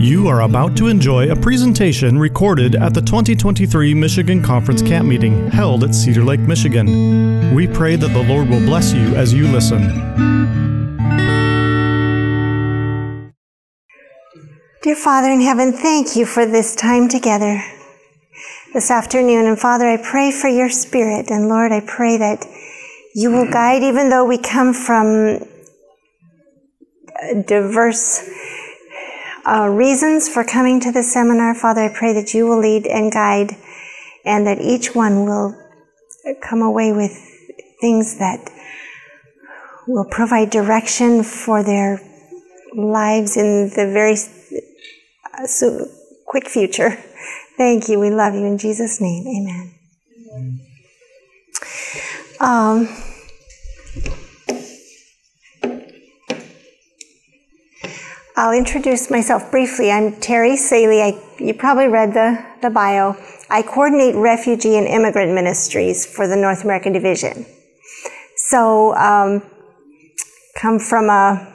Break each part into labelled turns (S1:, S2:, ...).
S1: You are about to enjoy a presentation recorded at the 2023 Michigan Conference Camp Meeting held at Cedar Lake, Michigan. We pray that the Lord will bless you as you listen.
S2: Dear Father in heaven, thank you for this time together this afternoon. And Father, I pray for your spirit. And Lord, I pray that you will guide, even though we come from diverse uh, reasons for coming to the seminar. Father, I pray that you will lead and guide, and that each one will come away with things that will provide direction for their lives in the very uh, so quick future. Thank you. We love you in Jesus' name. Amen. Um, I'll introduce myself briefly. I'm Terri Saelee. I, you probably read the, the bio. I coordinate refugee and immigrant ministries for the North American Division. So, um, come from a.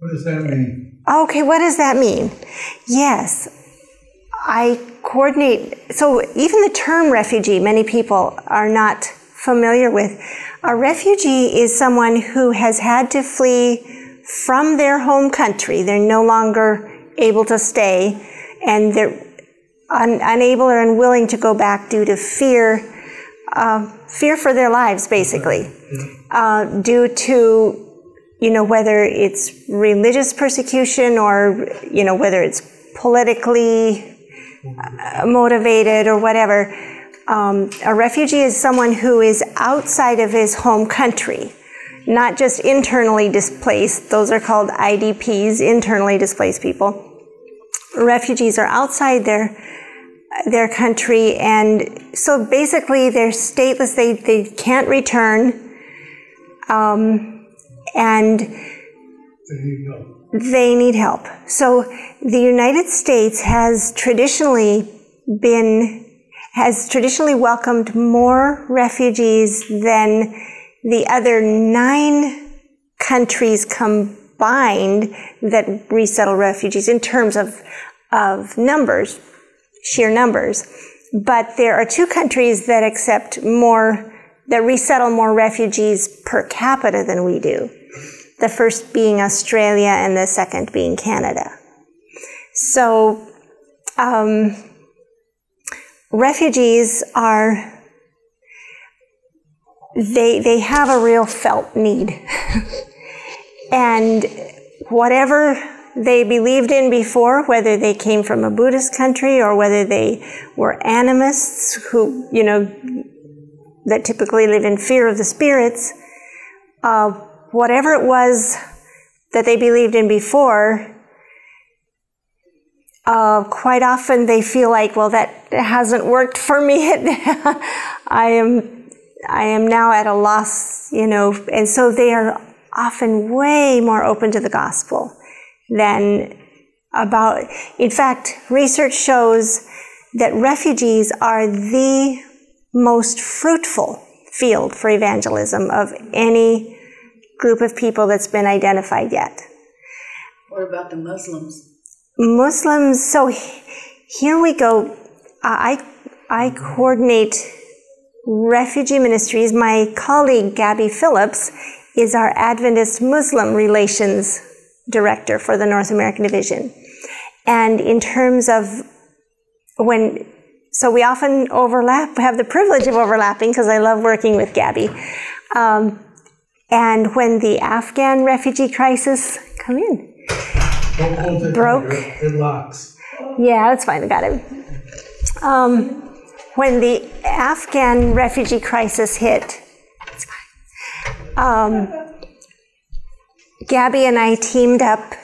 S3: What does that mean?
S2: Okay, what does that mean? Yes, I coordinate. So, even the term refugee, many people are not familiar with. A refugee is someone who has had to flee from their home country. They're no longer able to stay, and they're un- unable or unwilling to go back due to fear, uh, fear for their lives, basically, uh, due to you know whether it's religious persecution or you know whether it's politically uh, motivated or whatever. Um, a refugee is someone who is outside of his home country not just internally displaced, those are called IDPs, internally displaced people. Refugees are outside their their country and so basically they're stateless, they, they can't return. Um, and they need help. So the United States has traditionally been has traditionally welcomed more refugees than the other nine countries combined that resettle refugees in terms of, of numbers, sheer numbers. But there are two countries that accept more, that resettle more refugees per capita than we do. The first being Australia and the second being Canada. So, um, refugees are they they have a real felt need. and whatever they believed in before, whether they came from a Buddhist country or whether they were animists who, you know, that typically live in fear of the spirits, uh, whatever it was that they believed in before, uh, quite often they feel like, well, that hasn't worked for me. I am I am now at a loss, you know, and so they are often way more open to the gospel than about, in fact, research shows that refugees are the most fruitful field for evangelism of any group of people that's been identified yet.
S4: What about the Muslims?
S2: Muslims, so here we go. I, I coordinate Refugee Ministries, my colleague Gabby Phillips is our Adventist Muslim Relations Director for the North American Division. And in terms of when, so we often overlap, have the privilege of overlapping because I love working with Gabby. Um, and when the Afghan refugee crisis, come in, broke.
S3: It locks.
S2: Yeah, that's fine. I got it. Um, when the Afghan refugee crisis hit, um, Gabby and I teamed up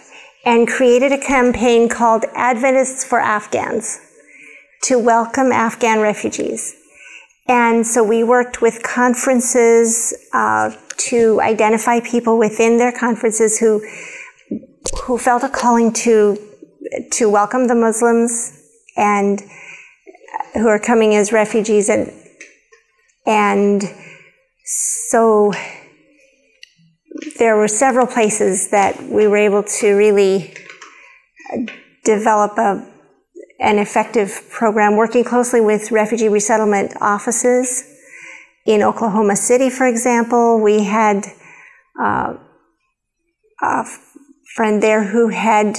S2: and created a campaign called Adventists for Afghans to welcome Afghan refugees. And so we worked with conferences uh, to identify people within their conferences who who felt a calling to to welcome the Muslims and who are coming as refugees and and so there were several places that we were able to really develop a, an effective program, working closely with refugee resettlement offices. In Oklahoma City, for example, we had uh, a friend there who had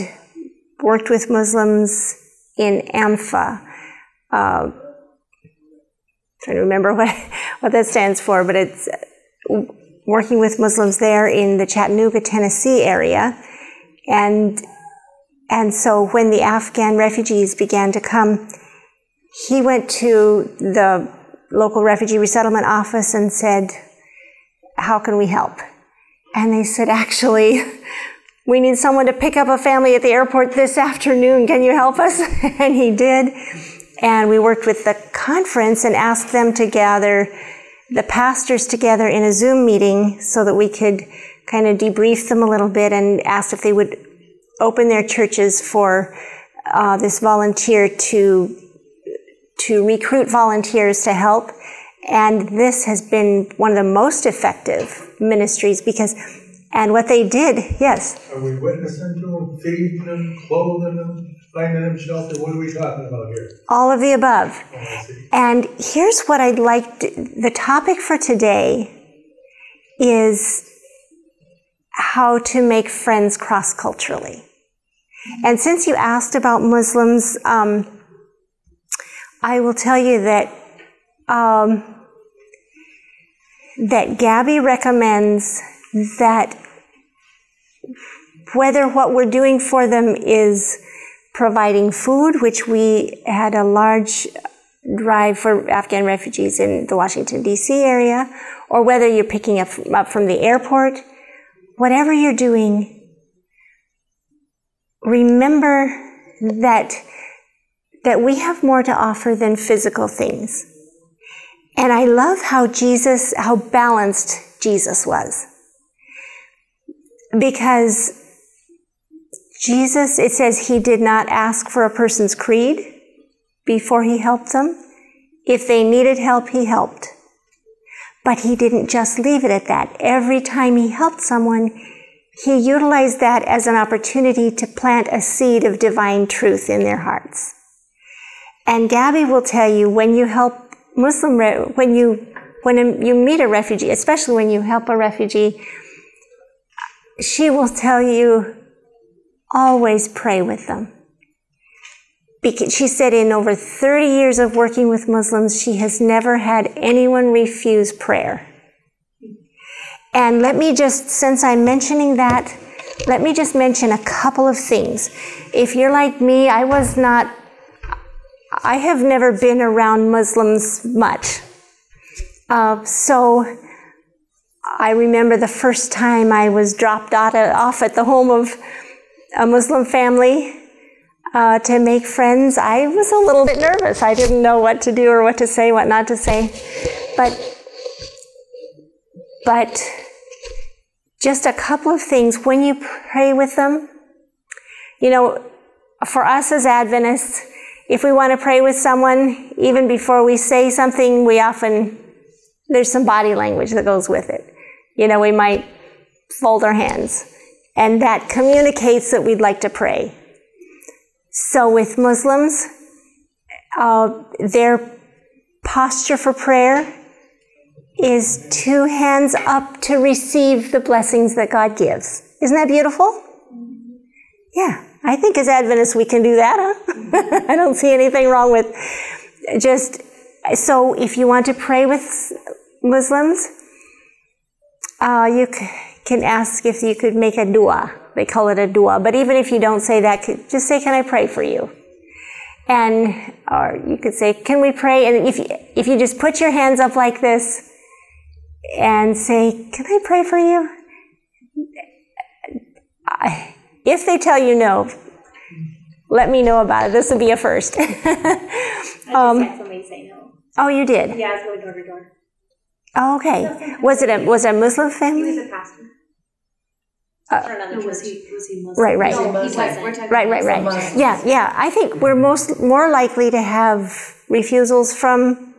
S2: worked with Muslims in AMFA. Uh, trying to remember what, what that stands for, but it's working with Muslims there in the Chattanooga, Tennessee area. And, and so when the Afghan refugees began to come, he went to the local refugee resettlement office and said, How can we help? And they said, Actually, we need someone to pick up a family at the airport this afternoon. Can you help us? and he did. And we worked with the conference and asked them to gather the pastors together in a Zoom meeting so that we could kind of debrief them a little bit and asked if they would open their churches for uh, this volunteer to to recruit volunteers to help. And this has been one of the most effective ministries because and what they did, yes.
S3: Are we witnessing to them, feeding them, clothing them, finding them shelter? What are we talking about here?
S2: All of the above.
S3: Oh,
S2: and here's what I'd like to, the topic for today is how to make friends cross culturally. And since you asked about Muslims, um, I will tell you that um, that Gabby recommends that whether what we're doing for them is providing food, which we had a large drive for Afghan refugees in the Washington, D.C. area, or whether you're picking up, up from the airport, whatever you're doing, remember that, that we have more to offer than physical things. And I love how Jesus, how balanced Jesus was because Jesus, it says he did not ask for a person's creed before he helped them. If they needed help, he helped. But he didn't just leave it at that. Every time he helped someone, he utilized that as an opportunity to plant a seed of divine truth in their hearts. And Gabby will tell you when you help Muslim, when you, when you meet a refugee, especially when you help a refugee, she will tell you always pray with them. Because she said in over 30 years of working with Muslims, she has never had anyone refuse prayer. And let me just, since I'm mentioning that, let me just mention a couple of things. If you're like me, I was not, I have never been around Muslims much. Uh, so I remember the first time I was dropped off at the home of a Muslim family uh, to make friends. I was a little bit nervous. I didn't know what to do or what to say, what not to say. But, but just a couple of things. When you pray with them, you know, for us as Adventists, if we want to pray with someone, even before we say something, we often, there's some body language that goes with it. You know, we might fold our hands, and that communicates that we'd like to pray. So with Muslims, uh, their posture for prayer is two hands up to receive the blessings that God gives. Isn't that beautiful? Yeah, I think as Adventists we can do that, huh? I don't see anything wrong with just so if you want to pray with Muslims, uh, you c- can ask if you could make a dua. They call it a dua. But even if you don't say that, just say, Can I pray for you? And, or you could say, Can we pray? And if you, if you just put your hands up like this and say, Can I pray for you? If they tell you no, let me know about it. This would be a first. um,
S5: I somebody say no.
S2: Oh, you did?
S5: Yeah, I was going door to door.
S2: Oh, okay. Was it a was it a Muslim family?
S5: He was a pastor.
S2: Uh,
S5: For another
S4: No, was he, was he Muslim?
S2: Right, right.
S5: No, he
S4: like-
S5: wasn't.
S4: we're talking
S2: Right, right,
S4: Muslim
S2: right. Yeah, yeah. I think we're most more likely to have refusals from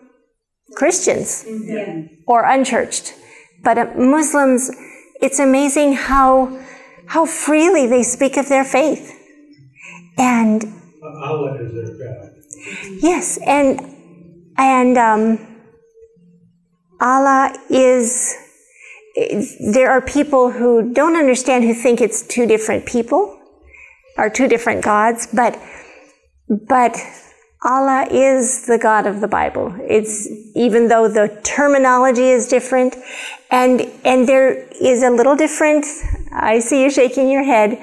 S2: Christians
S5: Yeah.
S2: or unchurched, but uh, Muslims it's amazing how how freely they speak of their faith. And
S3: Allah is their God.
S2: yes, and and um, Allah is. There are people who don't understand who think it's two different people or two different gods, but but Allah is the God of the Bible. It's even though the terminology is different, and and there is a little different. I see you shaking your head.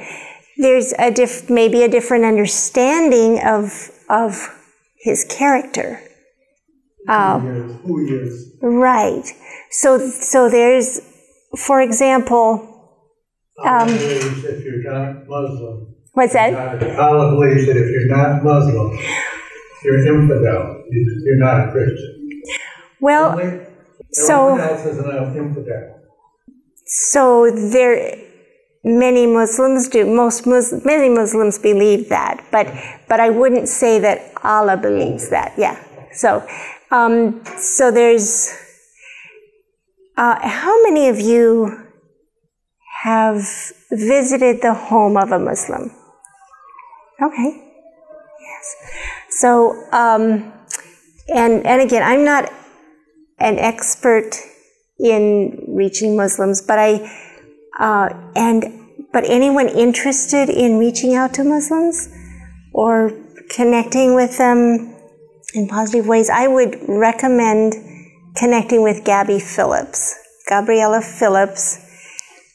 S2: There's a diff, maybe a different understanding of of His character.
S3: Um, is, who he is.
S2: right. So so there's, for example,
S3: believes if you're not Muslim,
S2: what's that?
S3: Allah believes that if you're not Muslim, you're infidel. You- You're not a Christian.
S2: Well,
S3: Only-
S2: so-
S3: else is an infidel.
S2: So there, many Muslims do. Most Mus- many Muslims believe that, but but I wouldn't say that Allah believes that. Yeah. So, um, so there's. Uh, how many of you have visited the home of a Muslim? Okay. Yes. So, um, and and again, I'm not an expert in reaching Muslims, but I uh, and but anyone interested in reaching out to Muslims or connecting with them in positive ways, I would recommend connecting with Gabby Phillips, Gabriella Phillips,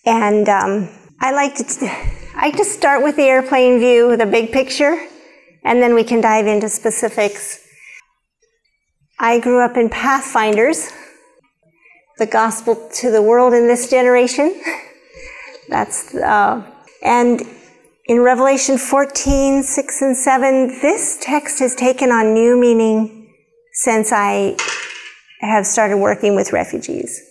S2: and um, I like to I just start with the airplane view, the big picture, and then we can dive into specifics. I grew up in Pathfinders, the gospel to the world in this generation. That's, uh, and in Revelation 14, 6 and 7, this text has taken on new meaning since I have started working with refugees.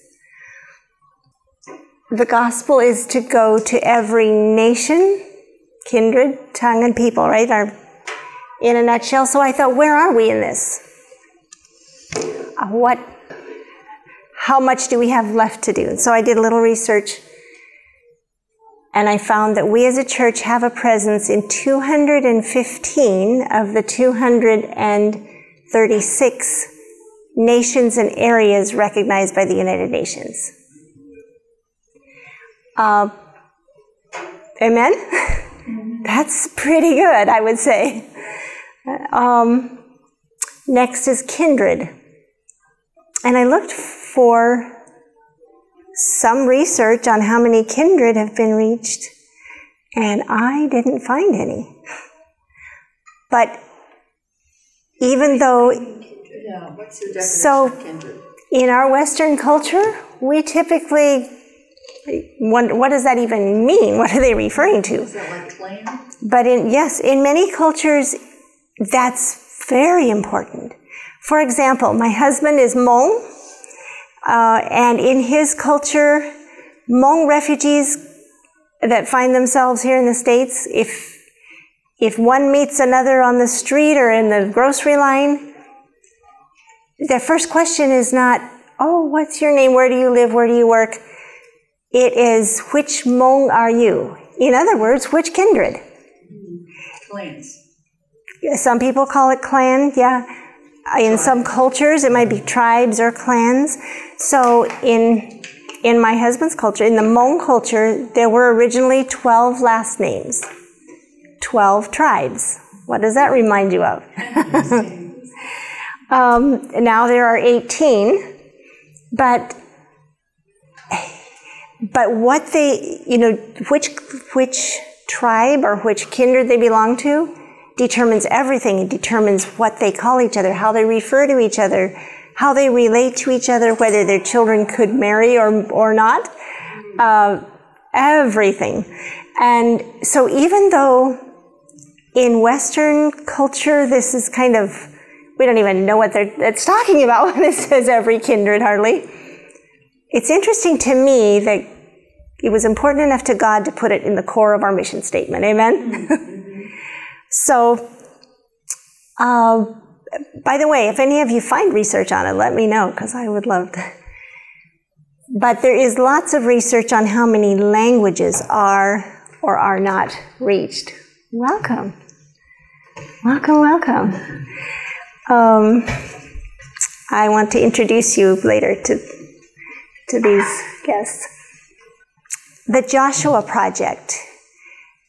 S2: The gospel is to go to every nation, kindred, tongue, and people, right? Our, in a nutshell. So I thought, where are we in this? Uh, what how much do we have left to do? And so I did a little research and I found that we as a church have a presence in 215 of the 236 nations and areas recognized by the United Nations. Uh, amen? That's pretty good, I would say. Um, next is kindred. And I looked for some research on how many kindred have been reached, and I didn't find any. But even though
S4: Yeah, what's the definition
S2: So-
S4: of kindred?
S2: in our Western culture, we typically wonder what does that even mean? What are they referring to?
S4: Is that like clan?
S2: But in yes, in many cultures, that's very important. For example, my husband is Hmong, uh, and in his culture, Hmong refugees that find themselves here in the states, if if one meets another on the street or in the grocery line, their first question is not, "Oh, what's your name? Where do you live? Where do you work?" It is, "Which Hmong are you?" In other words, which kindred?
S4: Clans.
S2: Some people call it clan, yeah. In some cultures, it might be mm-hmm. tribes or clans. So in in my husband's culture, in the Hmong culture, there were originally 12 last names, 12 tribes. What does that remind you of? um, now there are 18, but but what they, you know, which which tribe or which kindred they belong to determines everything. It determines what they call each other, how they refer to each other, how they relate to each other, whether their children could marry or or not. Uh, everything, and so even though in Western culture this is kind of we don't even know what it's talking about when it says every kindred hardly. It's interesting to me that it was important enough to God to put it in the core of our mission statement. Amen? so, uh, by the way, if any of you find research on it, let me know because I would love to. But there is lots of research on how many languages are or are not reached. Welcome. Welcome, welcome. Um, I want to introduce you later to, to these guests. The Joshua Project.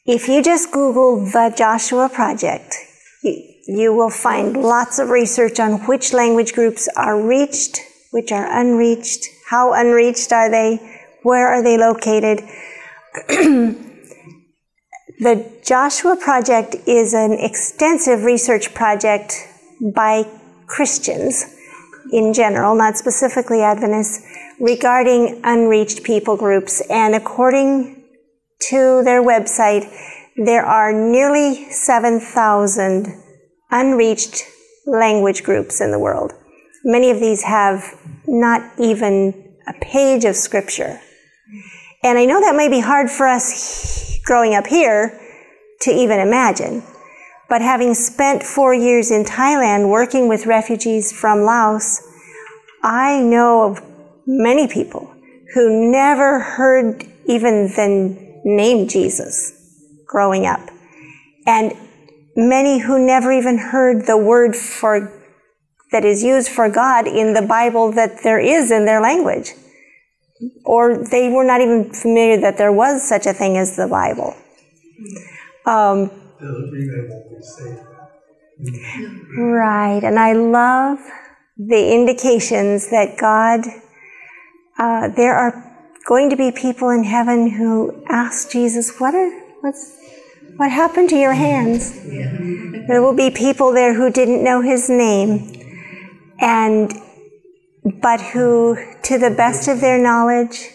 S2: If you just Google the Joshua Project, you, you will find lots of research on which language groups are reached, which are unreached, how unreached are they, where are they located. the Joshua Project is an extensive research project by Christians in general, not specifically Adventists, regarding unreached people groups. And according to their website, there are nearly 7,000 unreached language groups in the world. Many of these have not even a page of scripture. And I know that may be hard for us growing up here to even imagine. But having spent four years in Thailand working with refugees from Laos, I know of many people who never heard even the name Jesus growing up. And many who never even heard the word for that is used for God in the Bible that there is in their language. Or they were not even familiar that there was such a thing as the Bible. Um,
S3: Doesn't mean they won't be saved.
S2: Right, and I love the indications that God, uh, there are going to be people in heaven who ask Jesus, "What are what's what happened to your hands?" There will be people there who didn't know His name, and but who, to the best of their knowledge,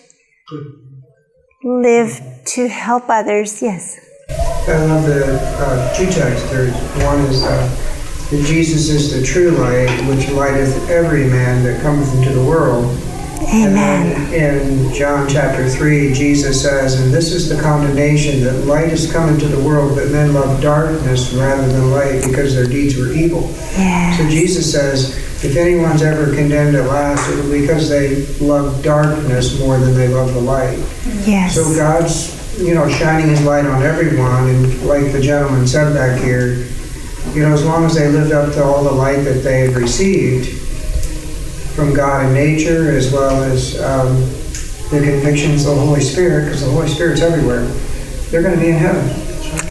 S2: live to help others. Yes.
S6: I love the uh, two texts. There's one is uh, that Jesus is the true light, which lighteth every man that cometh into the world.
S2: Amen.
S6: And in John chapter 3, Jesus says, And this is the condemnation that light is come into the world, but men love darkness rather than light because their deeds were evil.
S2: Yes.
S6: So Jesus says, if anyone's ever condemned at last, it will be because they love darkness more than they love the light.
S2: Yes.
S6: So God's, you know, shining His light on everyone, and like the gentleman said back here, you know, as long as they lived up to all the light that they had received from God and nature, as well as um, the convictions of the Holy Spirit, because the Holy Spirit's everywhere, they're going to be in heaven.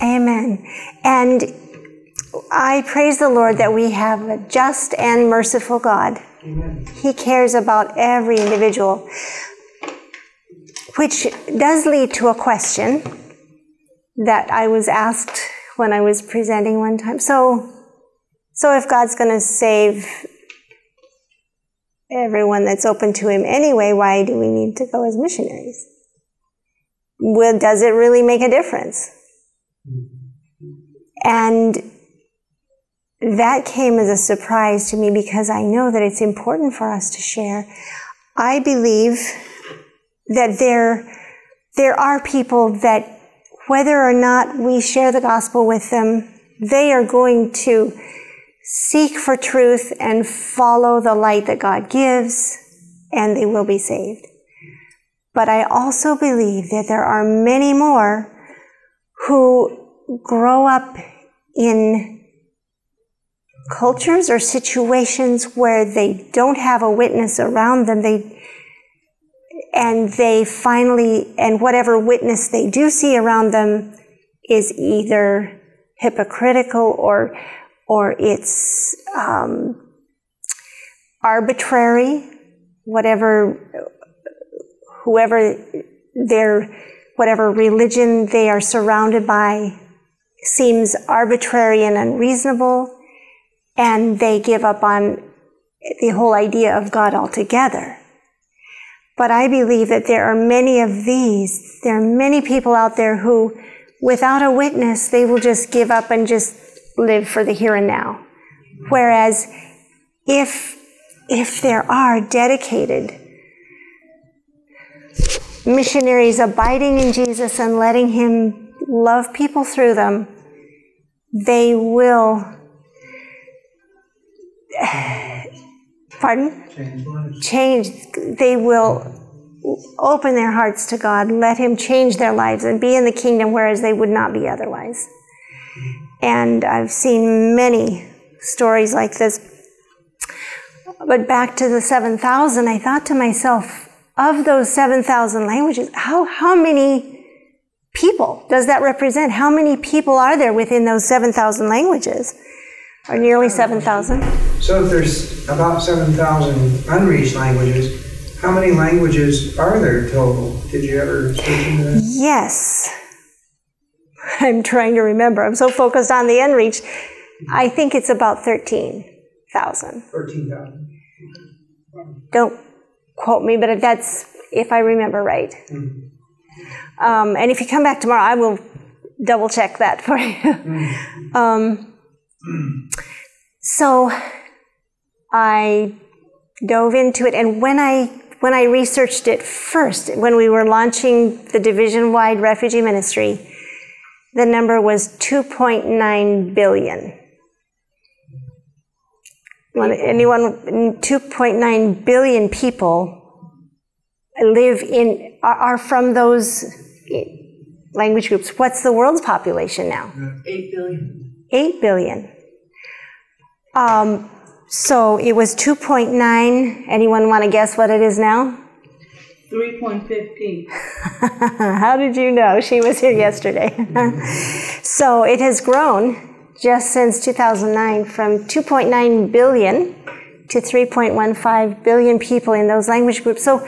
S2: Amen. And I praise the Lord that we have a just and merciful God. He cares about every individual, which does lead to a question that I was asked when I was presenting one time. So, so if God's going to save everyone that's open to Him anyway, why do we need to go as missionaries? Well, does it really make a difference? Mm-hmm. And that came as a surprise to me because I know that it's important for us to share. I believe that there, there are people that, whether or not we share the gospel with them, they are going to seek for truth and follow the light that God gives, and they will be saved. But I also believe that there are many more who grow up in cultures or situations where they don't have a witness around them they and they finally and whatever witness they do see around them is either hypocritical or or it's um, arbitrary whatever whoever their whatever religion they are surrounded by seems arbitrary and unreasonable and they give up on the whole idea of God altogether. But I believe that there are many of these, there are many people out there who, without a witness, they will just give up and just live for the here and now. Whereas if, if there are dedicated missionaries abiding in Jesus and letting Him love people through them, they will pardon
S3: Change
S2: they will open their hearts to God, let Him change their lives, and be in the kingdom whereas they would not be otherwise. And I've seen many stories like this. But back to the 7,000, I thought to myself, of those 7,000 languages, how, how many people does that represent? How many people are there within those 7,000 languages? Or nearly 7,000?
S6: So if there's about 7,000 unreached languages, how many languages are there total? Did you ever search into that?
S2: Yes. I'm trying to remember. I'm so focused on the unreached. I think it's about 13,000.
S6: 13,000.
S2: Don't quote me, but that's if I remember right. Um, and if you come back tomorrow, I will double check that for you. um, so I dove into it, and when I when I researched it first, when we were launching the division-wide refugee ministry, the number was 2.9 billion. Anyone, 2.9 billion people live in, are, are from those eh, language groups. What's the world's population now?
S4: Eight billion.
S2: 8 billion. Um, so it was 2.9. Anyone want to guess what it is now?
S4: Three point fifteen.
S2: How did you know? She was here yesterday. so it has grown just since 2009 from 2.9 billion to 3.15 billion people in those language groups. So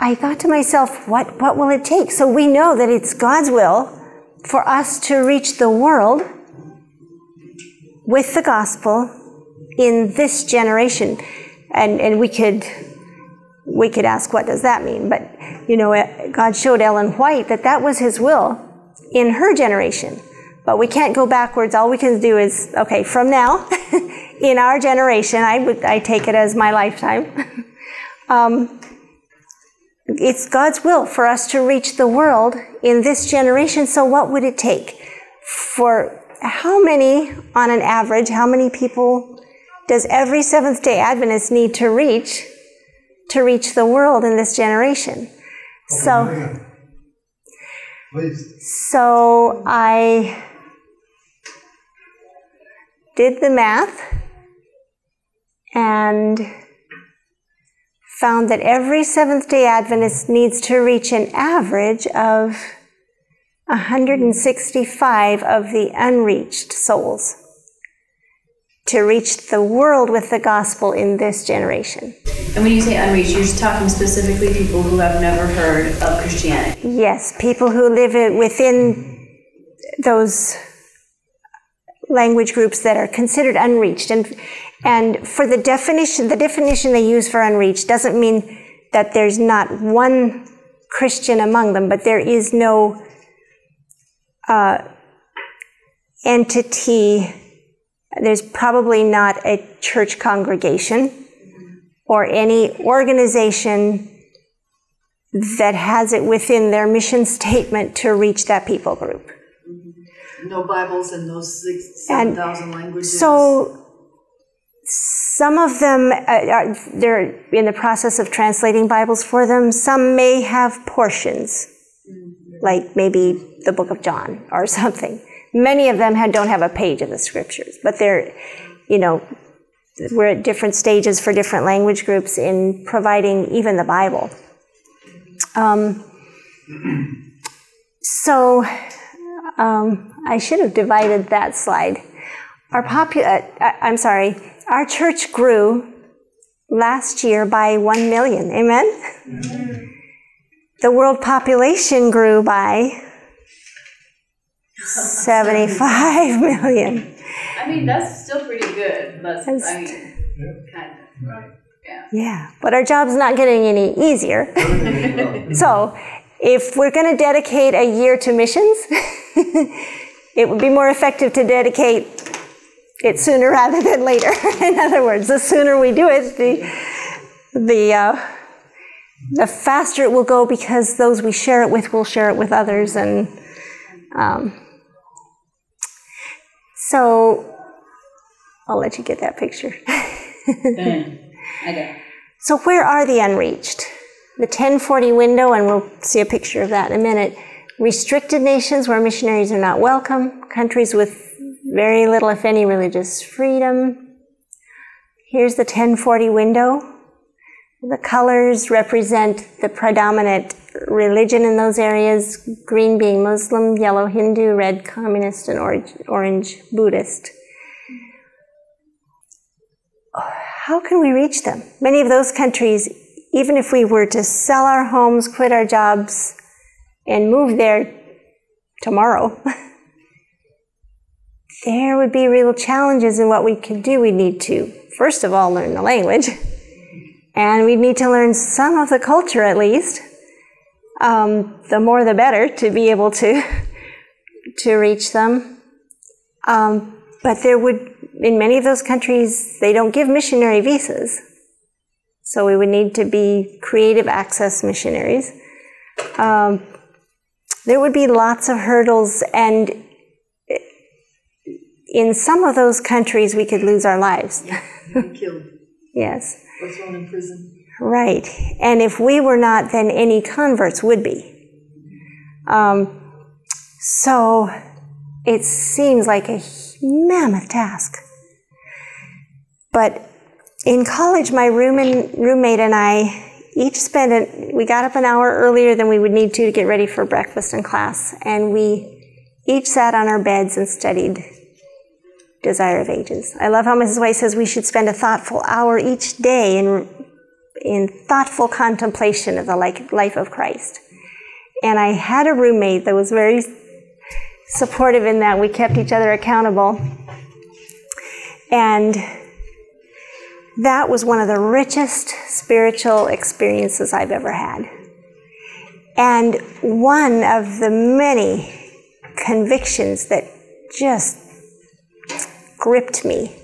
S2: I thought to myself, what, what will it take? So we know that it's God's will for us to reach the world with the gospel in this generation. And, and we could we could ask what does that mean? But you know god showed ellen white that that was his will in her generation. But we can't go backwards. All we can do is okay from now in our generation i would i take it as my lifetime. Um, it's god's will for us to reach the world in this generation. So what would it take for how many on an average how many people does every seventh day adventist need to reach to reach the world in this generation. So, so I did the math and found that every Seventh day Adventist needs to reach an average of 165 of the unreached souls to reach the world with the gospel in this generation.
S7: And when you say unreached, you're just talking specifically people who have never heard of Christianity.
S2: Yes, people who live within those language groups that are considered unreached. And, and for the definition, the definition they use for unreached doesn't mean that there's not one Christian among them, but there is no uh, entity, there's probably not a church congregation or any organization that has it within their mission statement to reach that people group.
S4: No Bibles in those seven thousand languages.
S2: So some of them, uh, are, they're in the process of translating Bibles for them. Some may have portions, like maybe the book of John or something. Many of them had, don't have a page of the scriptures, but they're, you know, we're at different stages for different language groups in providing even the Bible. Um, so um, I should have divided that slide. Our popu- uh, I- I'm sorry, our church grew last year by 1 million. Amen? The world population grew by 75 million.
S7: I mean, that's still pretty good. That's, I
S2: That's-
S7: mean, kind of. Yeah.
S2: Yeah, but our job's not getting any easier. so, if we're going to dedicate a year to missions, it would be more effective to dedicate it sooner rather than later. In other words, the sooner we do it, the the uh, the faster it will go because those we share it with will share it with others, and um, so I'll let you get that picture.
S7: Okay.
S2: So, where are the unreached? the 1040 window, and we'll see a picture of that in a minute. Restricted nations where missionaries are not welcome, countries with very little, if any, religious freedom. Here's the 1040 window. The colors represent the predominant religion in those areas green being Muslim, yellow Hindu, red communist, and orange, Buddhist. How can we reach them? Many of those countries, even if we were to sell our homes, quit our jobs, and move there tomorrow, there would be real challenges in what we could do. We'd need to, first of all, learn the language, and we'd need to learn some of the culture at least. Um, the more the better to be able to to reach them. Um, but there would, in many of those countries, they don't give missionary visas. So we would need to be creative access missionaries. Um, there would be lots of hurdles, and in some of those countries, we could lose our lives.
S4: Be killed
S2: yes.
S4: or thrown in prison.
S2: Right. And if we were not, then any converts would be. Um, so it seems like a mammoth task. But in college, my room and, roommate and I each spent it, we got up an hour earlier than we would need to to get ready for breakfast and class. And we each sat on our beds and studied Desire of Ages. I love how Mrs. White says we should spend a thoughtful hour each day in, in thoughtful contemplation of the life of Christ. And I had a roommate that was very supportive in that. We kept each other accountable. And that was one of the richest spiritual experiences I've ever had. And one of the many convictions that just gripped me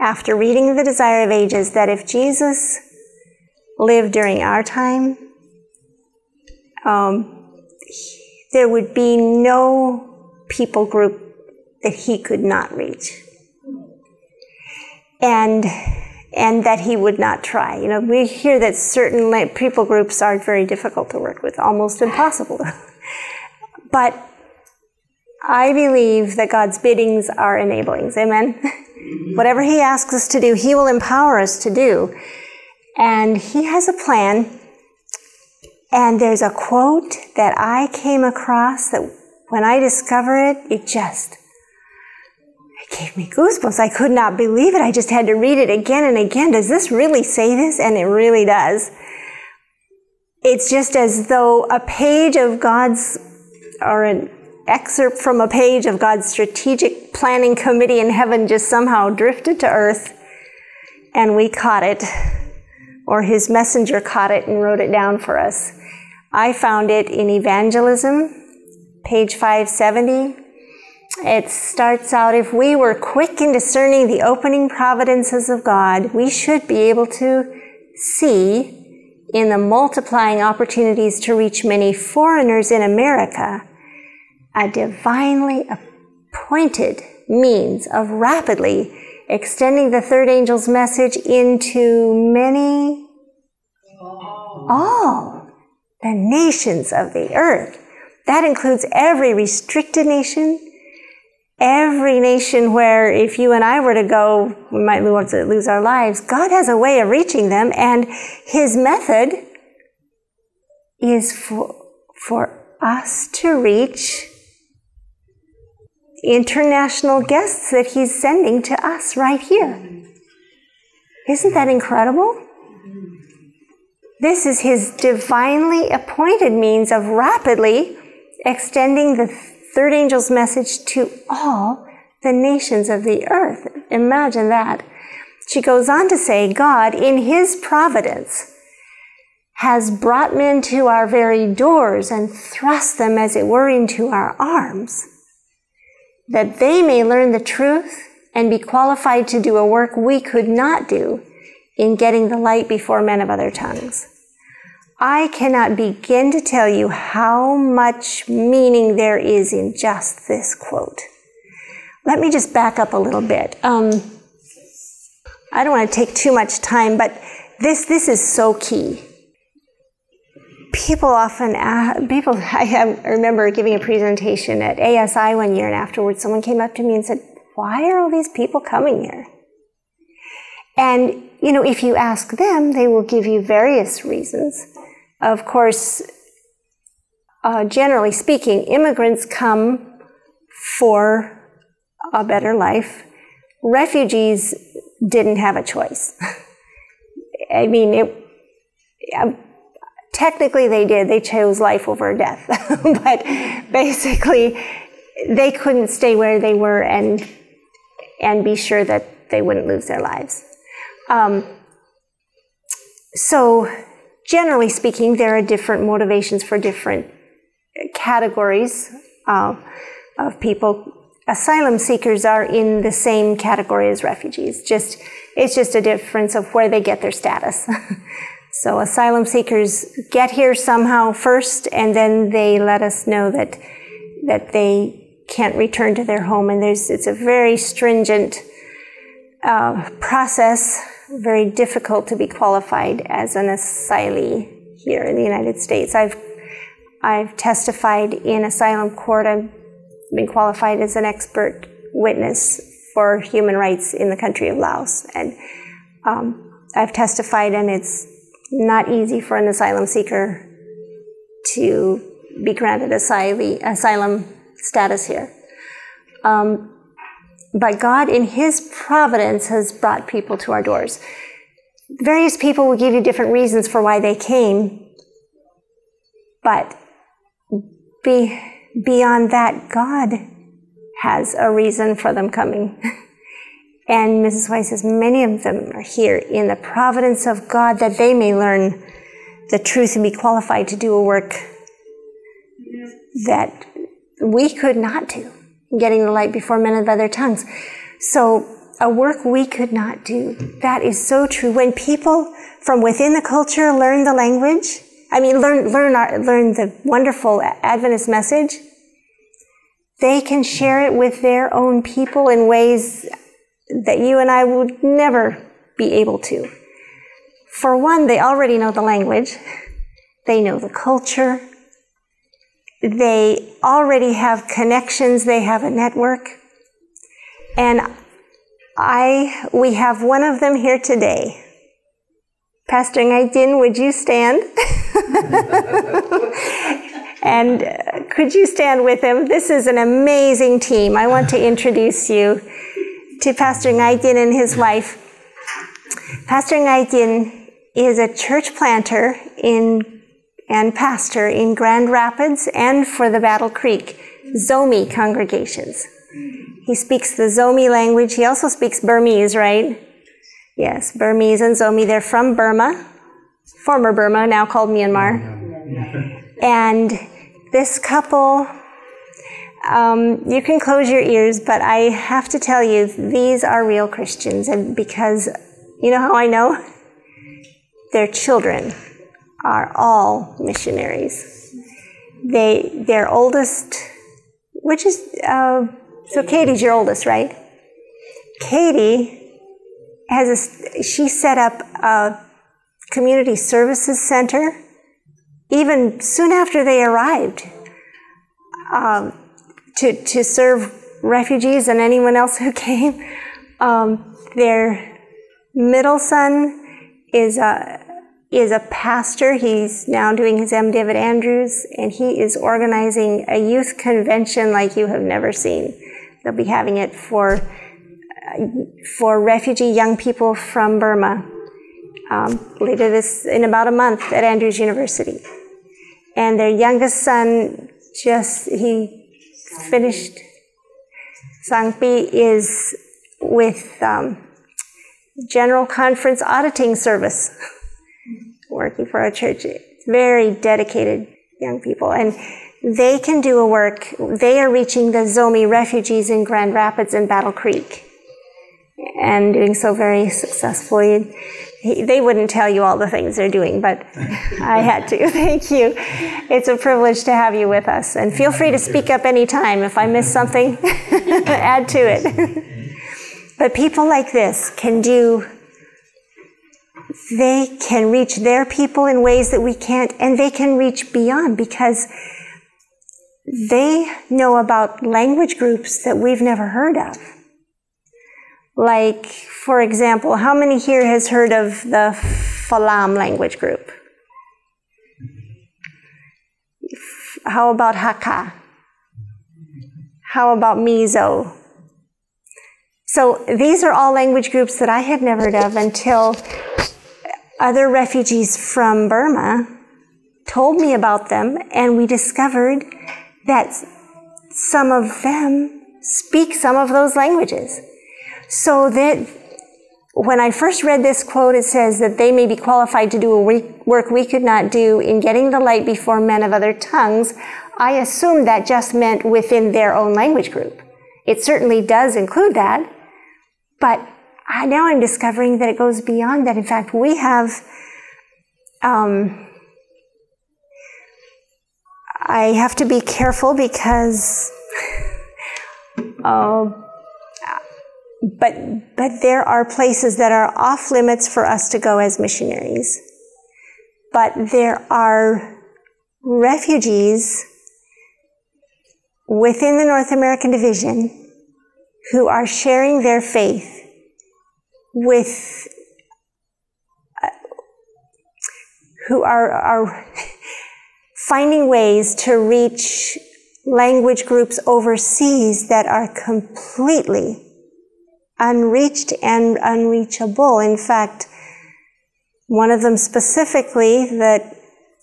S2: after reading The Desire of Ages that if Jesus lived during our time, um, there would be no people group that he could not reach. And and that he would not try. You know, we hear that certain people groups are very difficult to work with, almost impossible. but I believe that God's biddings are enablings. Amen. Whatever he asks us to do, he will empower us to do. And he has a plan. And there's a quote that I came across that when I discovered it, it just it gave me goosebumps. I could not believe it. I just had to read it again and again. Does this really say this? And it really does. It's just as though a page of God's, or an excerpt from a page of God's strategic planning committee in heaven just somehow drifted to earth and we caught it, or his messenger caught it and wrote it down for us. I found it in Evangelism, page 570. It starts out if we were quick in discerning the opening providences of God, we should be able to see in the multiplying opportunities to reach many foreigners in America a divinely appointed means of rapidly extending the third angel's message into many, all the nations of the earth. That includes every restricted nation, every nation where if you and I were to go, we might lose our lives. God has a way of reaching them, and His method is for, for us to reach international guests that He's sending to us right here. Isn't that incredible? This is His divinely appointed means of rapidly extending the third angel's message to all the nations of the earth. Imagine that. She goes on to say, God, in His providence, has brought men to our very doors and thrust them, as it were, into our arms, that they may learn the truth and be qualified to do a work we could not do in getting the light before men of other tongues. I cannot begin to tell you how much meaning there is in just this quote. Let me just back up a little bit. Um, I don't want to take too much time, but this, this is so key. People often ask, people I, remember giving a presentation at ASI one year and afterwards someone came up to me and said why are all these people coming here? And you know if you ask them they will give you various reasons. Of course uh, generally speaking immigrants come for a better life. Refugees didn't have a choice. I mean it technically they did. They chose life over death. but basically, they couldn't stay where they were and, and be sure that they wouldn't lose their lives. Um, so, generally speaking, there are different motivations for different categories uh, of people. Asylum seekers are in the same category as refugees. Just it's just a difference of where they get their status. So asylum seekers get here somehow first, and then they let us know that that they can't return to their home. And there's it's a very stringent uh, process, very difficult to be qualified as an asylee here in the United States. I've I've testified in asylum court. I've been qualified as an expert witness for human rights in the country of Laos, and um, I've testified, and it's not easy for an asylum seeker to be granted asylum status here. Um, but God, in His providence, has brought people to our doors. Various people will give you different reasons for why they came, but be, beyond that, God has a reason for them coming. And Mrs. White says many of them are here in the providence of God that they may learn the truth and be qualified to do a work that we could not do, getting the light before men of other tongues. So, a work we could not do. That is so true. When people from within the culture learn the language, I mean, learn, learn, our, learn the wonderful Adventist message, they can share it with their own people in ways that you and I would never be able to. For one, they already know the language, they know the culture, they already have connections, they have a network. And I, we have one of them here today. Pastor Ngaidin, would you stand? and uh, could you stand with him? This is an amazing team. I want to introduce you to Pastor Ngaidin and his wife. Pastor Ngaidin is a church planter in and pastor in Grand Rapids and for the Battle Creek Zomi congregations. He speaks the Zomi language. He also speaks Burmese, right? Yes, Burmese and Zomi. They're from Burma, former Burma, now called Myanmar. And this couple um, you can close your ears, but I have to tell you, these are real Christians. And because, you know how I know? Their children are all missionaries. They, their oldest, which is, uh, so Katie's your oldest, right? Katie has a, she set up a community services center even soon after they arrived. Um, to, to serve refugees and anyone else who came. Um, their middle son is a, is a pastor. He's now doing his MDiv at Andrews, and he is organizing a youth convention like you have never seen. They'll be having it for, for refugee young people from Burma um, later this, in about a month at Andrews University. And their youngest son just, he finished. Sangpi is with um, General Conference Auditing Service, working for a church. Very dedicated young people. And they can do a work, they are reaching the Zomi refugees in Grand Rapids and Battle Creek and doing so very successfully they wouldn't tell you all the things they're doing, but I had to. Thank you. It's a privilege to have you with us. And feel free to speak up anytime. If I miss something, add to it. but people like this can do they can reach their people in ways that we can't, and they can reach beyond because they know about language groups that we've never heard of. Like, for example, how many here has heard of the Falam language group? How about Hakha? How about Mizo? So these are all language groups that I had never heard of until other refugees from Burma told me about them, and we discovered that some of them speak some of those languages. So that when I first read this quote, it says that they may be qualified to do a work we could not do in getting the light before men of other tongues. I assumed that just meant within their own language group. It certainly does include that, but I, now I'm discovering that it goes beyond that. In fact, we have, um, I have to be careful because, uh, but but there are places that are off limits for us to go as missionaries. But there are refugees within the North American Division who are sharing their faith with uh, who are, are finding ways to reach language groups overseas that are completely unreached and unreachable. In fact, one of them specifically that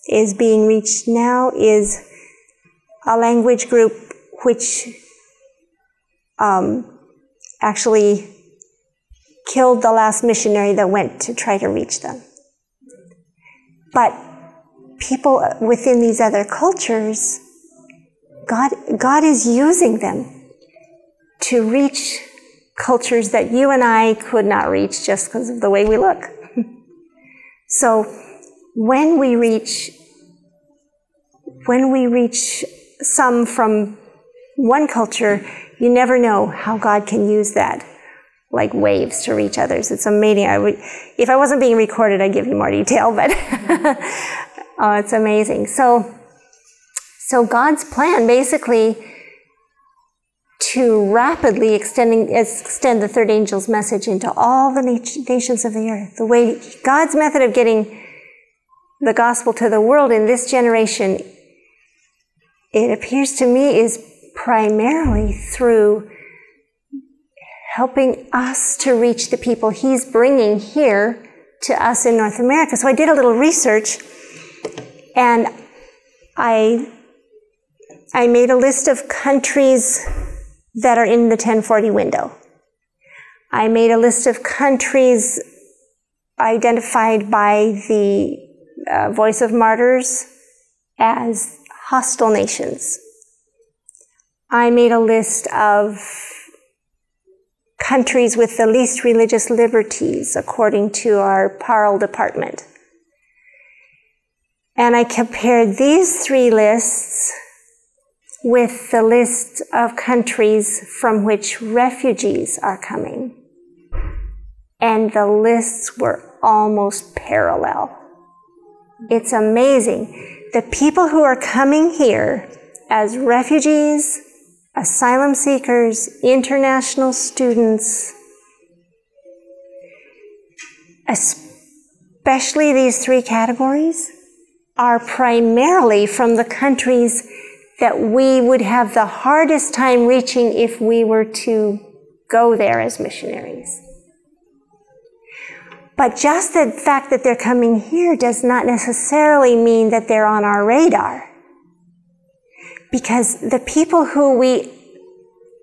S2: is being reached now is a language group which um, actually killed the last missionary that went to try to reach them. But people within these other cultures, God, God is using them to reach cultures that you and I could not reach just because of the way we look. so when we reach when we reach some from one culture, you never know how God can use that like waves to reach others. It's amazing. I would, if I wasn't being recorded, I'd give you more detail, but oh, it's amazing. So, so God's plan basically to rapidly extending extend the third angel's message into all the nations of the earth. The way God's method of getting the gospel to the world in this generation, it appears to me, is primarily through helping us to reach the people He's bringing here to us in North America. So I did a little research and I, I made a list of countries that are in the 1040 window. I made a list of countries identified by the uh, Voice of Martyrs as hostile nations. I made a list of countries with the least religious liberties, according to our PARL department. And I compared these three lists with the list of countries from which refugees are coming. And the lists were almost parallel. It's amazing. The people who are coming here as refugees, asylum seekers, international students, especially these three categories, are primarily from the countries that we would have the hardest time reaching if we were to go there as missionaries. But just the fact that they're coming here does not necessarily mean that they're on our radar. Because the people who we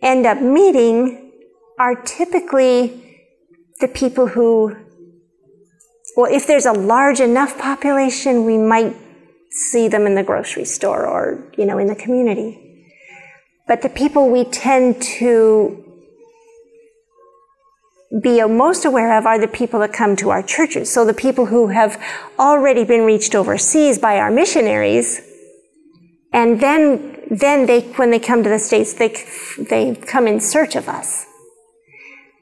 S2: end up meeting are typically the people who, well, if there's a large enough population, we might see them in the grocery store or, you know, in the community. But the people we tend to be most aware of are the people that come to our churches. So the people who have already been reached overseas by our missionaries, and then then they, when they come to the States, they, they come in search of us.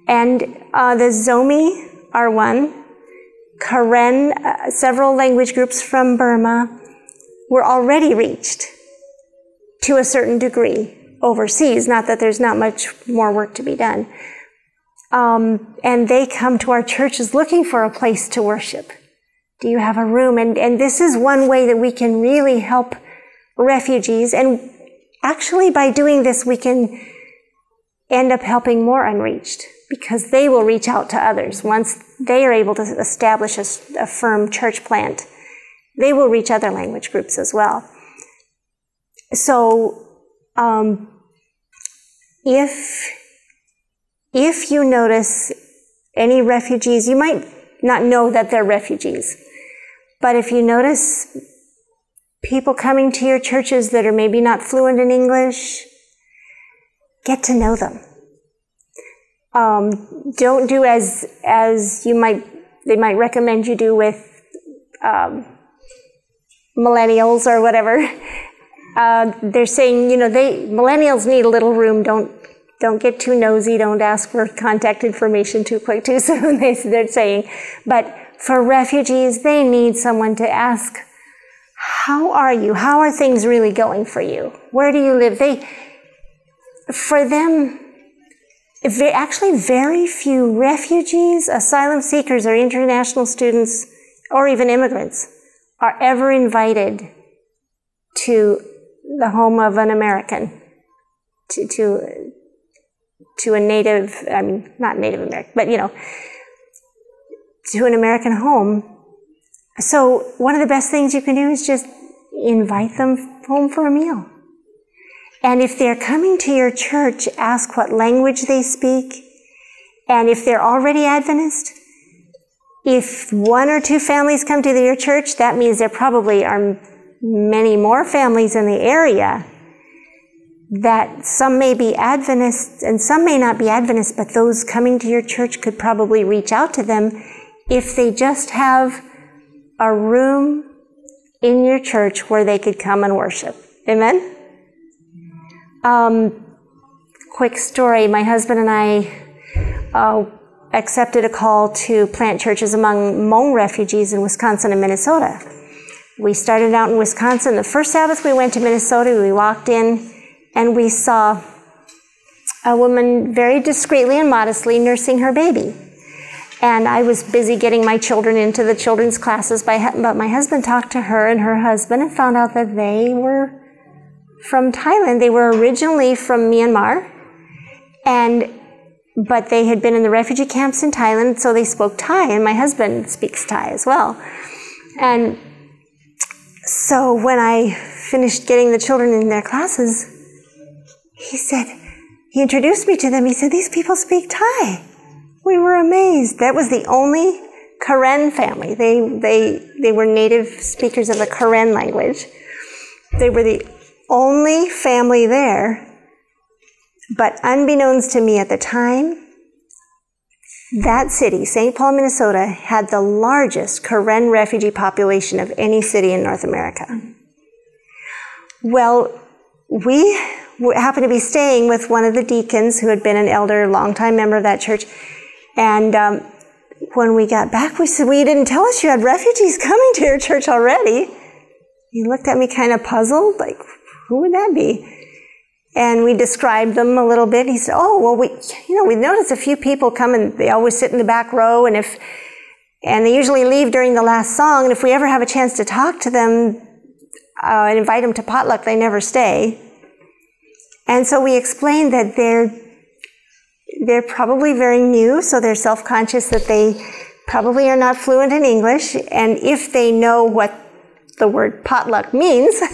S2: And uh, the Zomi are one. Karen, uh, several language groups from Burma were already reached to a certain degree overseas. Not that there's not much more work to be done. Um, and they come to our churches looking for a place to worship. Do you have a room? And, and this is one way that we can really help refugees. And actually, by doing this, we can end up helping more unreached because they will reach out to others. Once they are able to establish a, a firm church plant, they will reach other language groups as well. So, um, if if you notice any refugees, you might not know that they're refugees, but if you notice people coming to your churches that are maybe not fluent in English, get to know them. Um, don't do as as you might they might recommend you do with um, millennials or whatever. Uh, they're saying you know they millennials need a little room. Don't don't get too nosy. Don't ask for contact information too quick too soon. they, they're saying, but for refugees, they need someone to ask, "How are you? How are things really going for you? Where do you live?" They for them actually very few refugees, asylum seekers, or international students, or even immigrants are ever invited to the home of an American, to, to, to a native, I mean, not Native American, but you know, to an American home. So, one of the best things you can do is just invite them home for a meal. And if they're coming to your church, ask what language they speak. And if they're already Adventist, if one or two families come to your church, that means there probably are many more families in the area that some may be Adventists and some may not be Adventists, but those coming to your church could probably reach out to them if they just have a room in your church where they could come and worship. Amen? Um, quick story my husband and I uh, accepted a call to plant churches among Hmong refugees in Wisconsin and Minnesota. We started out in Wisconsin. The first Sabbath we went to Minnesota, we walked in and we saw a woman very discreetly and modestly nursing her baby. And I was busy getting my children into the children's classes, but my husband talked to her and her husband and found out that they were from Thailand. They were originally from Myanmar, and but they had been in the refugee camps in Thailand, so they spoke Thai, and my husband speaks Thai as well. And so when I finished getting the children in their classes, he said, he introduced me to them. He said, These people speak Thai. We were amazed. That was the only Karen family. They, they, they were native speakers of the Karen language. They were the only family there. But unbeknownst to me at the time, that city, St. Paul, Minnesota, had the largest Karen refugee population of any city in North America. Well, we happened to be staying with one of the deacons who had been an elder, longtime member of that church. And um, when we got back, we said, Well, you didn't tell us you had refugees coming to your church already. He looked at me kind of puzzled, like, who would that be? And we described them a little bit. He said, "Oh, well, we, you know, we noticed a few people come and they always sit in the back row, and if, and they usually leave during the last song. And if we ever have a chance to talk to them uh, and invite them to potluck, they never stay. And so we explained that they're they're probably very new, so they're self-conscious that they probably are not fluent in English, and if they know what the word potluck means. they,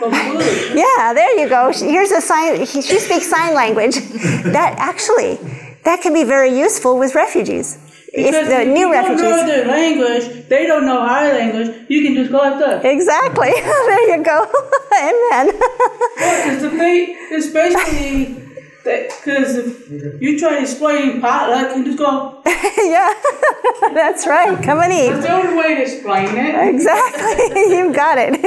S2: yeah, there you go. Here's a sign. She speaks sign language. That actually, that can be very useful with refugees.
S8: Because if the if new refugees don't know their language, they don't know our language. You can just go like that.
S2: Exactly. there you go. Amen.
S8: Well, the thing, it's basically because if you try to explain potluck, you just go.
S2: yeah, that's right. Come and eat.
S8: That's the only way to explain it.
S2: Exactly. You've got it.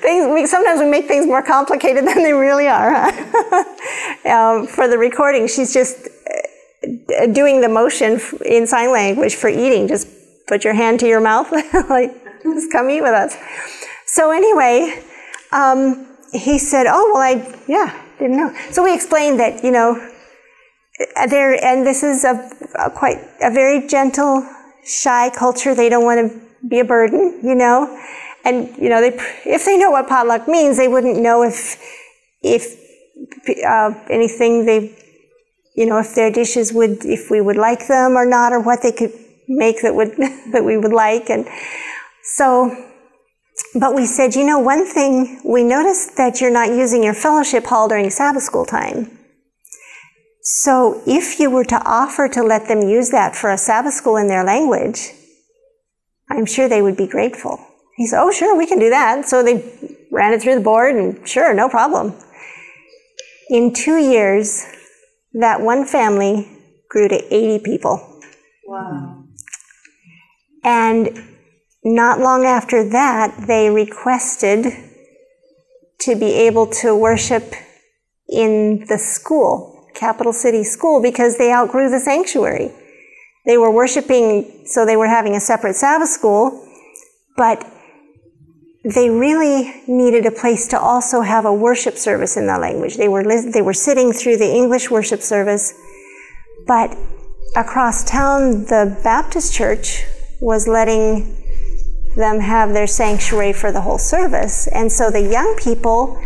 S2: things we, sometimes we make things more complicated than they really are. Huh? um, for the recording, she's just d- doing the motion f- in sign language for eating. Just put your hand to your mouth, like, just come eat with us. So, anyway, um, he said, Oh, well, I, yeah, didn't know. So, we explained that, you know, uh, there, and this is a, a quite a very gentle, shy culture. They don't want to be a burden, you know. And you know, they, if they know what potluck means, they wouldn't know if if uh, anything they, you know, if their dishes would, if we would like them or not, or what they could make that would that we would like. And so, but we said, you know, one thing we noticed that you're not using your fellowship hall during Sabbath school time. So if you were to offer to let them use that for a Sabbath school in their language, I'm sure they would be grateful. He said, Oh, sure, we can do that. So they ran it through the board, and sure, no problem. In two years, that one family grew to 80 people.
S7: Wow.
S2: And not long after that, they requested to be able to worship in the school, Capital City School, because they outgrew the sanctuary. They were worshiping, so they were having a separate Sabbath school, but they really needed a place to also have a worship service in that language. They were they were sitting through the English worship service, but across town, the Baptist church was letting them have their sanctuary for the whole service, and so the young people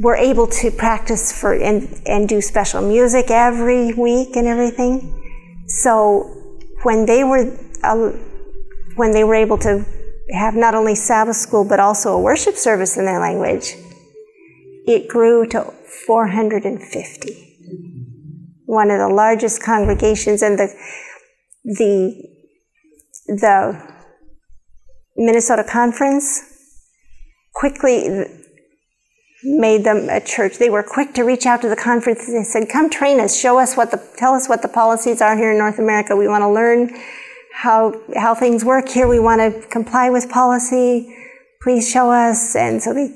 S2: were able to practice for and, and do special music every week and everything. So when they were uh, when they were able to have not only Sabbath school but also a worship service in their language, it grew to 450. One of the largest congregations, and the the the Minnesota Conference quickly made them a church. They were quick to reach out to the conference. They said, "Come train us, show us what the, tell us what the policies are here in North America. We want to learn how how things work here. We want to comply with policy. Please show us." And so they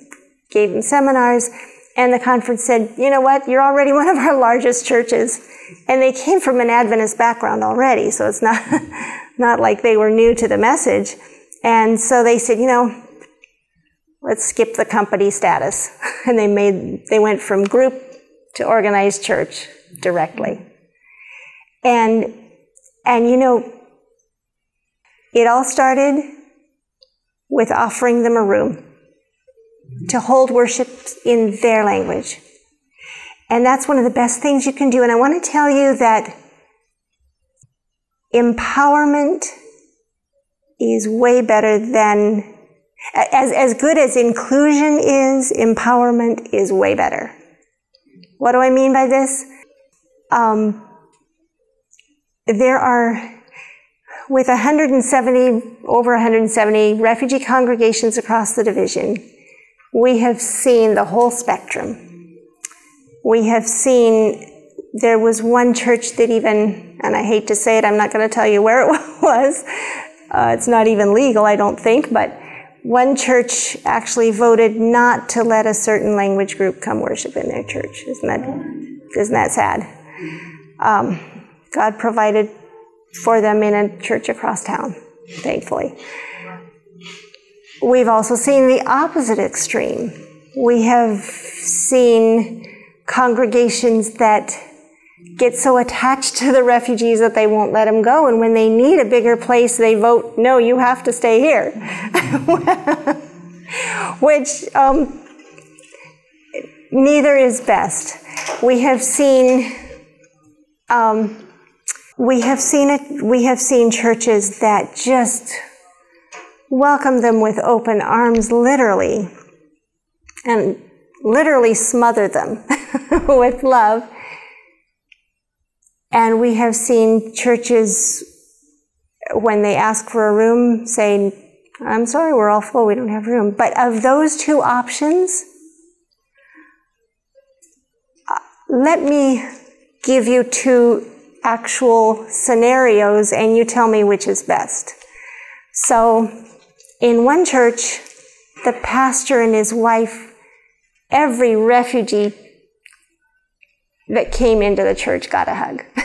S2: gave them seminars. And the conference said, "You know what? You're already one of our largest churches." And they came from an Adventist background already, so it's not not like they were new to the message. And so they said, "You know, let's skip the company status. And they made, they went from group to organized church directly. And, and you know, it all started with offering them a room to hold worship in their language. And that's one of the best things you can do. And I want to tell you that empowerment is way better than as, as good as inclusion is, empowerment is way better. What do I mean by this? Um, there are, with 170, over 170 refugee congregations across the division, we have seen the whole spectrum. We have seen, there was one church that even, and I hate to say it, I'm not going to tell you where it was. Uh, it's not even legal, I don't think, but one church actually voted not to let a certain language group come worship in their church. Isn't that, isn't that sad? Um, God provided for them in a church across town, thankfully. We've also seen the opposite extreme. We have seen congregations that get so attached to the refugees that they won't let them go. And when they need a bigger place, they vote, no, you have to stay here. Which um, neither is best. We have seen. Um, we have seen it. We have seen churches that just welcome them with open arms, literally, and literally smother them with love. And we have seen churches, when they ask for a room, say, I'm sorry, we're all full, we don't have room. But of those two options, uh, let me give you two actual scenarios and you tell me which is best. So, in one church, the pastor and his wife, every refugee that came into the church got a hug.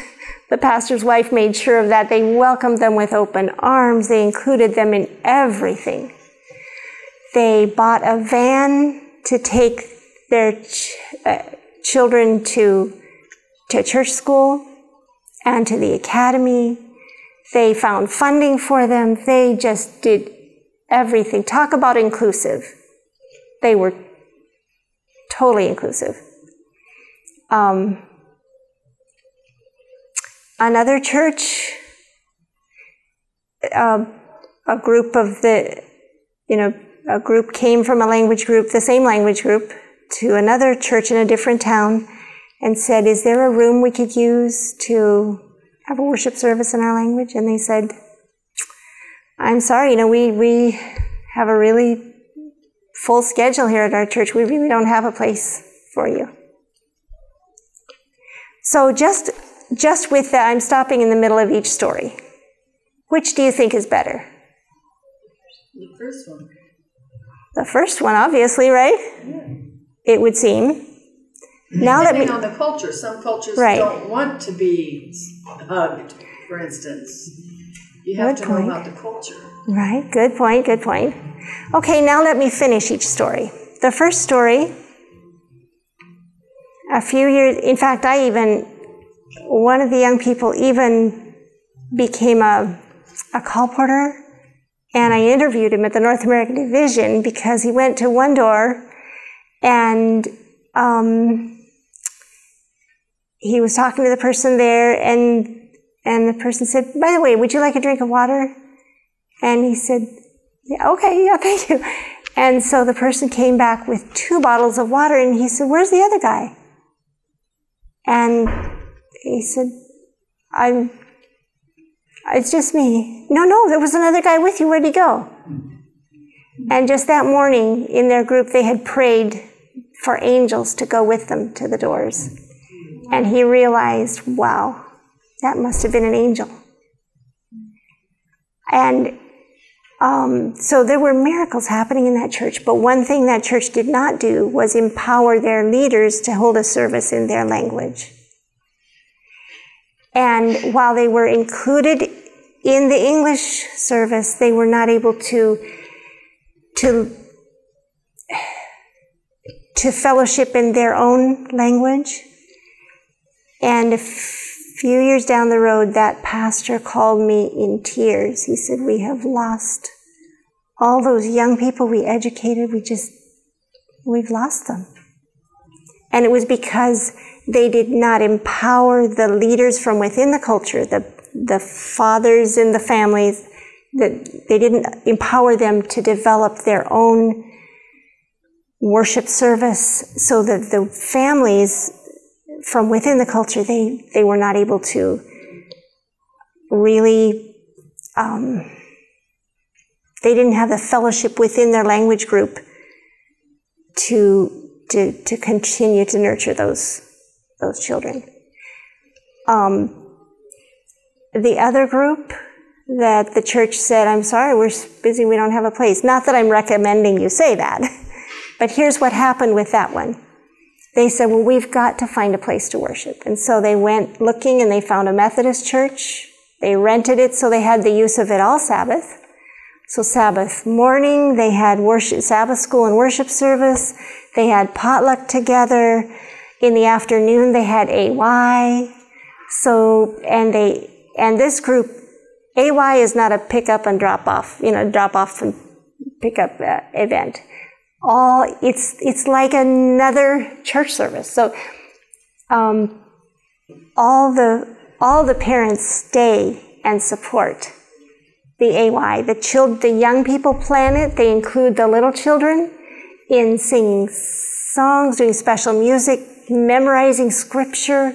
S2: The pastor's wife made sure of that. They welcomed them with open arms. They included them in everything. They bought a van to take their ch- uh, children to, to church school and to the academy. They found funding for them. They just did everything. Talk about inclusive. They were totally inclusive. Um, another church, uh, a group of the, you know, a group came from a language group, the same language group, to another church in a different town and said, Is there a room we could use to have a worship service in our language? And they said, I'm sorry, you know, we, we have a really full schedule here at our church. We really don't have a place for you. So just just with that, I'm stopping in the middle of each story. Which do you think is better?
S4: The first one.
S2: The first one, obviously, right? Yeah. It would seem.
S4: Now Depending that we, on the culture, some cultures
S2: right.
S4: don't want to be hugged, for instance. You have good to point. know about the culture.
S2: Right, good point, good point. Okay, now let me finish each story. The first story, a few years, in fact, I even, one of the young people even became a, a colporteur, and I interviewed him at the North American Division because he went to one door and um, he was talking to the person there, and and the person said, "By the way, would you like a drink of water?" And he said, "Yeah, okay, yeah, thank you." And so the person came back with two bottles of water, and he said, "Where's the other guy?" And he said, "I'm. It's just me." No, no, there was another guy with you. Where'd he go? And just that morning, in their group, they had prayed for angels to go with them to the doors. And he realized, wow, that must have been an angel. And um, so there were miracles happening in that church, but one thing that church did not do was empower their leaders to hold a service in their language. And while they were included in the English service, they were not able to, to, to fellowship in their own language. And if few years down the road, that pastor called me in tears. He said, We have lost all those young people we educated. We just, we've lost them. And it was because they did not empower the leaders from within the culture, the, the fathers in the families, that they didn't empower them to develop their own worship service so that the families from within the culture, they, they were not able to really, um, they didn't have the fellowship within their language group to, to, to continue to nurture those, those children. Um, the other group that the church said, I'm sorry, we're busy, we don't have a place. Not that I'm recommending you say that, but here's what happened with that one they said, Well, we've got to find a place to worship. And so they went looking and they found a Methodist church. They rented it so they had the use of it all Sabbath. So Sabbath morning, they had worship, Sabbath school and worship service. They had potluck together. In the afternoon, they had AY. So, and they, and this group, AY is not a pick up and drop off, you know, drop off and pick up uh, event all it's it's like another church service. So um, all the all the parents stay and support the AY. The child, the young people plan it. They include the little children in singing songs, doing special music, memorizing scripture,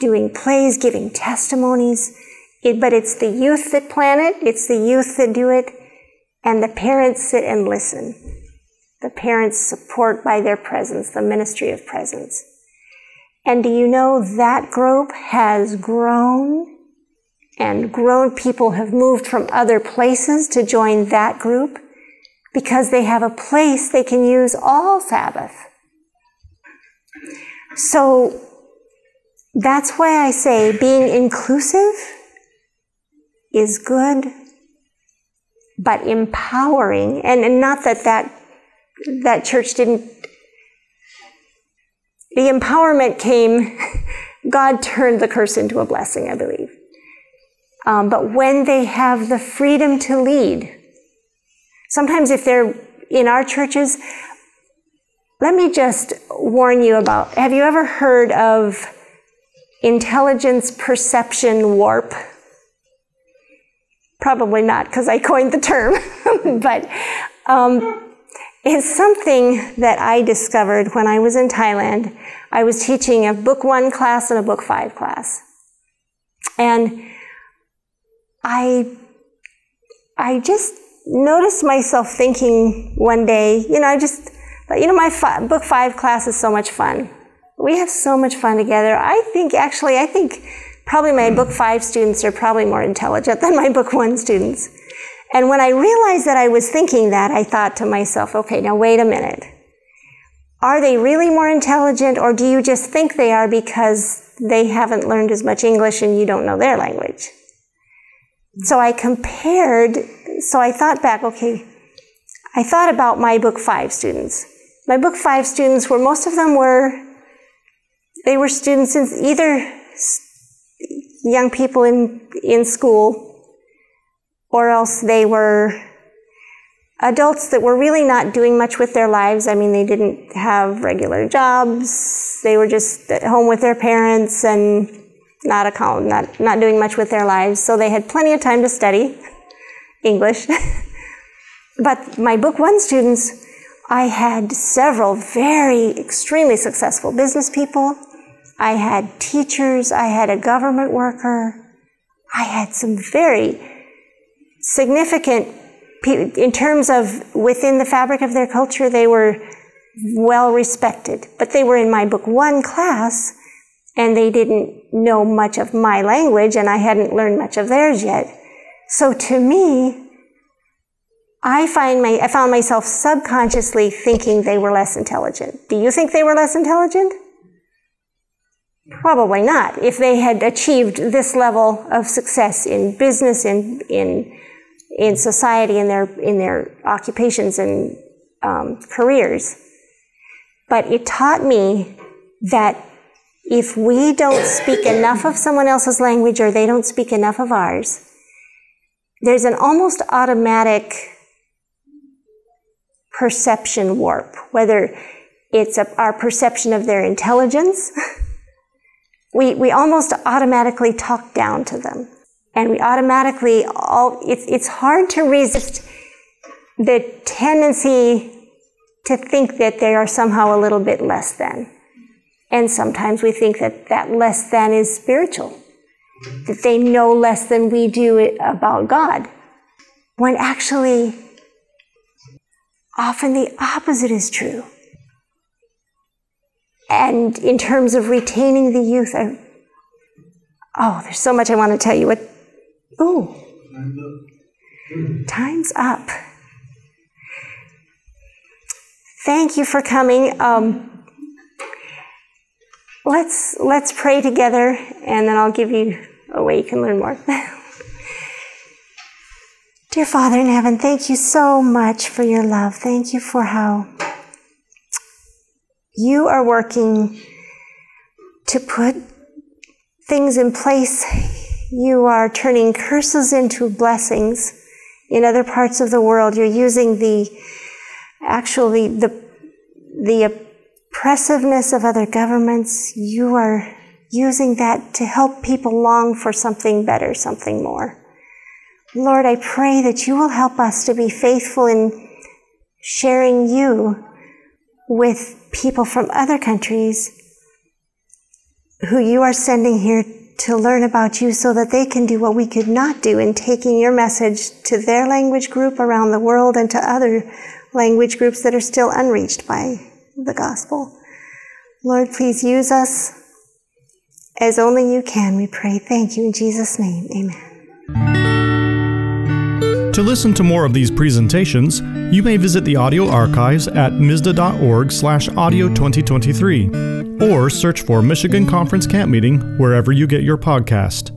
S2: doing plays, giving testimonies. It, but it's the youth that plan it. It's the youth that do it, and the parents sit and listen the parents support by their presence, the ministry of presence. And do you know that group has grown and grown? People have moved from other places to join that group because they have a place they can use all Sabbath. So that's why I say being inclusive is good, but empowering, and, and not that, that that church didn't. The empowerment came, God turned the curse into a blessing, I believe. Um, but when they have the freedom to lead, sometimes if they're in our churches, let me just warn you about have you ever heard of intelligence perception warp? Probably not, because I coined the term, but um, it's something that I discovered when I was in Thailand. I was teaching a book one class and a book five class. And I, I just noticed myself thinking one day, you know, I just, you know, my fi- book five class is so much fun. We have so much fun together. I think, actually, I think probably my book five students are probably more intelligent than my book one students. And when I realized that I was thinking that, I thought to myself, okay, now wait a minute. Are they really more intelligent, or do you just think they are because they haven't learned as much English and you don't know their language? So I compared, so I thought back, okay, I thought about my book five students. My book five students were, most of them were, they were students in either young people in, in school, or else they were adults that were really not doing much with their lives. I mean, they didn't have regular jobs. They were just at home with their parents and not account, not, not doing much with their lives. So they had plenty of time to study English. but my book one students, I had several very extremely successful business people. I had teachers, I had a government worker, I had some very significant, people in terms of within the fabric of their culture, they were well respected. But they were in my book one class, and they didn't know much of my language, and I hadn't learned much of theirs yet. So to me, I find my, I found myself subconsciously thinking they were less intelligent. Do you think they were less intelligent? Probably not. If they had achieved this level of success in business, in, in, in society, in their, in their occupations and um, careers. But it taught me that if we don't speak enough of someone else's language or they don't speak enough of ours, there's an almost automatic perception warp, whether it's a, our perception of their intelligence we, we almost automatically talk down to them. And we automatically, all, it's, it's hard to resist the tendency to think that they are somehow a little bit less than. And sometimes we think that that less than is spiritual, that they know less than we do about God. When actually, often the opposite is true. And in terms of retaining the youth, I, oh, there's so much I want to tell you. What? Oh, time's up. Thank you for coming. Um, let's let's pray together, and then I'll give you a way you can learn more. Dear Father in heaven, thank you so much for your love. Thank you for how you are working to put things in place. You are turning curses into blessings in other parts of the world. You're using the actually the the oppressiveness of other governments. You are using that to help people long for something better, something more. Lord, I pray that you will help us to be faithful in sharing you with people from other countries who you are sending here to learn about you so that they can do what we could not do in taking your message to their language group around the world and to other language groups that are still unreached by the gospel. Lord, please use us as only you can, we pray. Thank you in Jesus' name. Amen.
S1: To listen to more of these presentations, you may visit the audio archives at msda.org slash audio 2023 or search for Michigan Conference Camp Meeting wherever you get your podcast.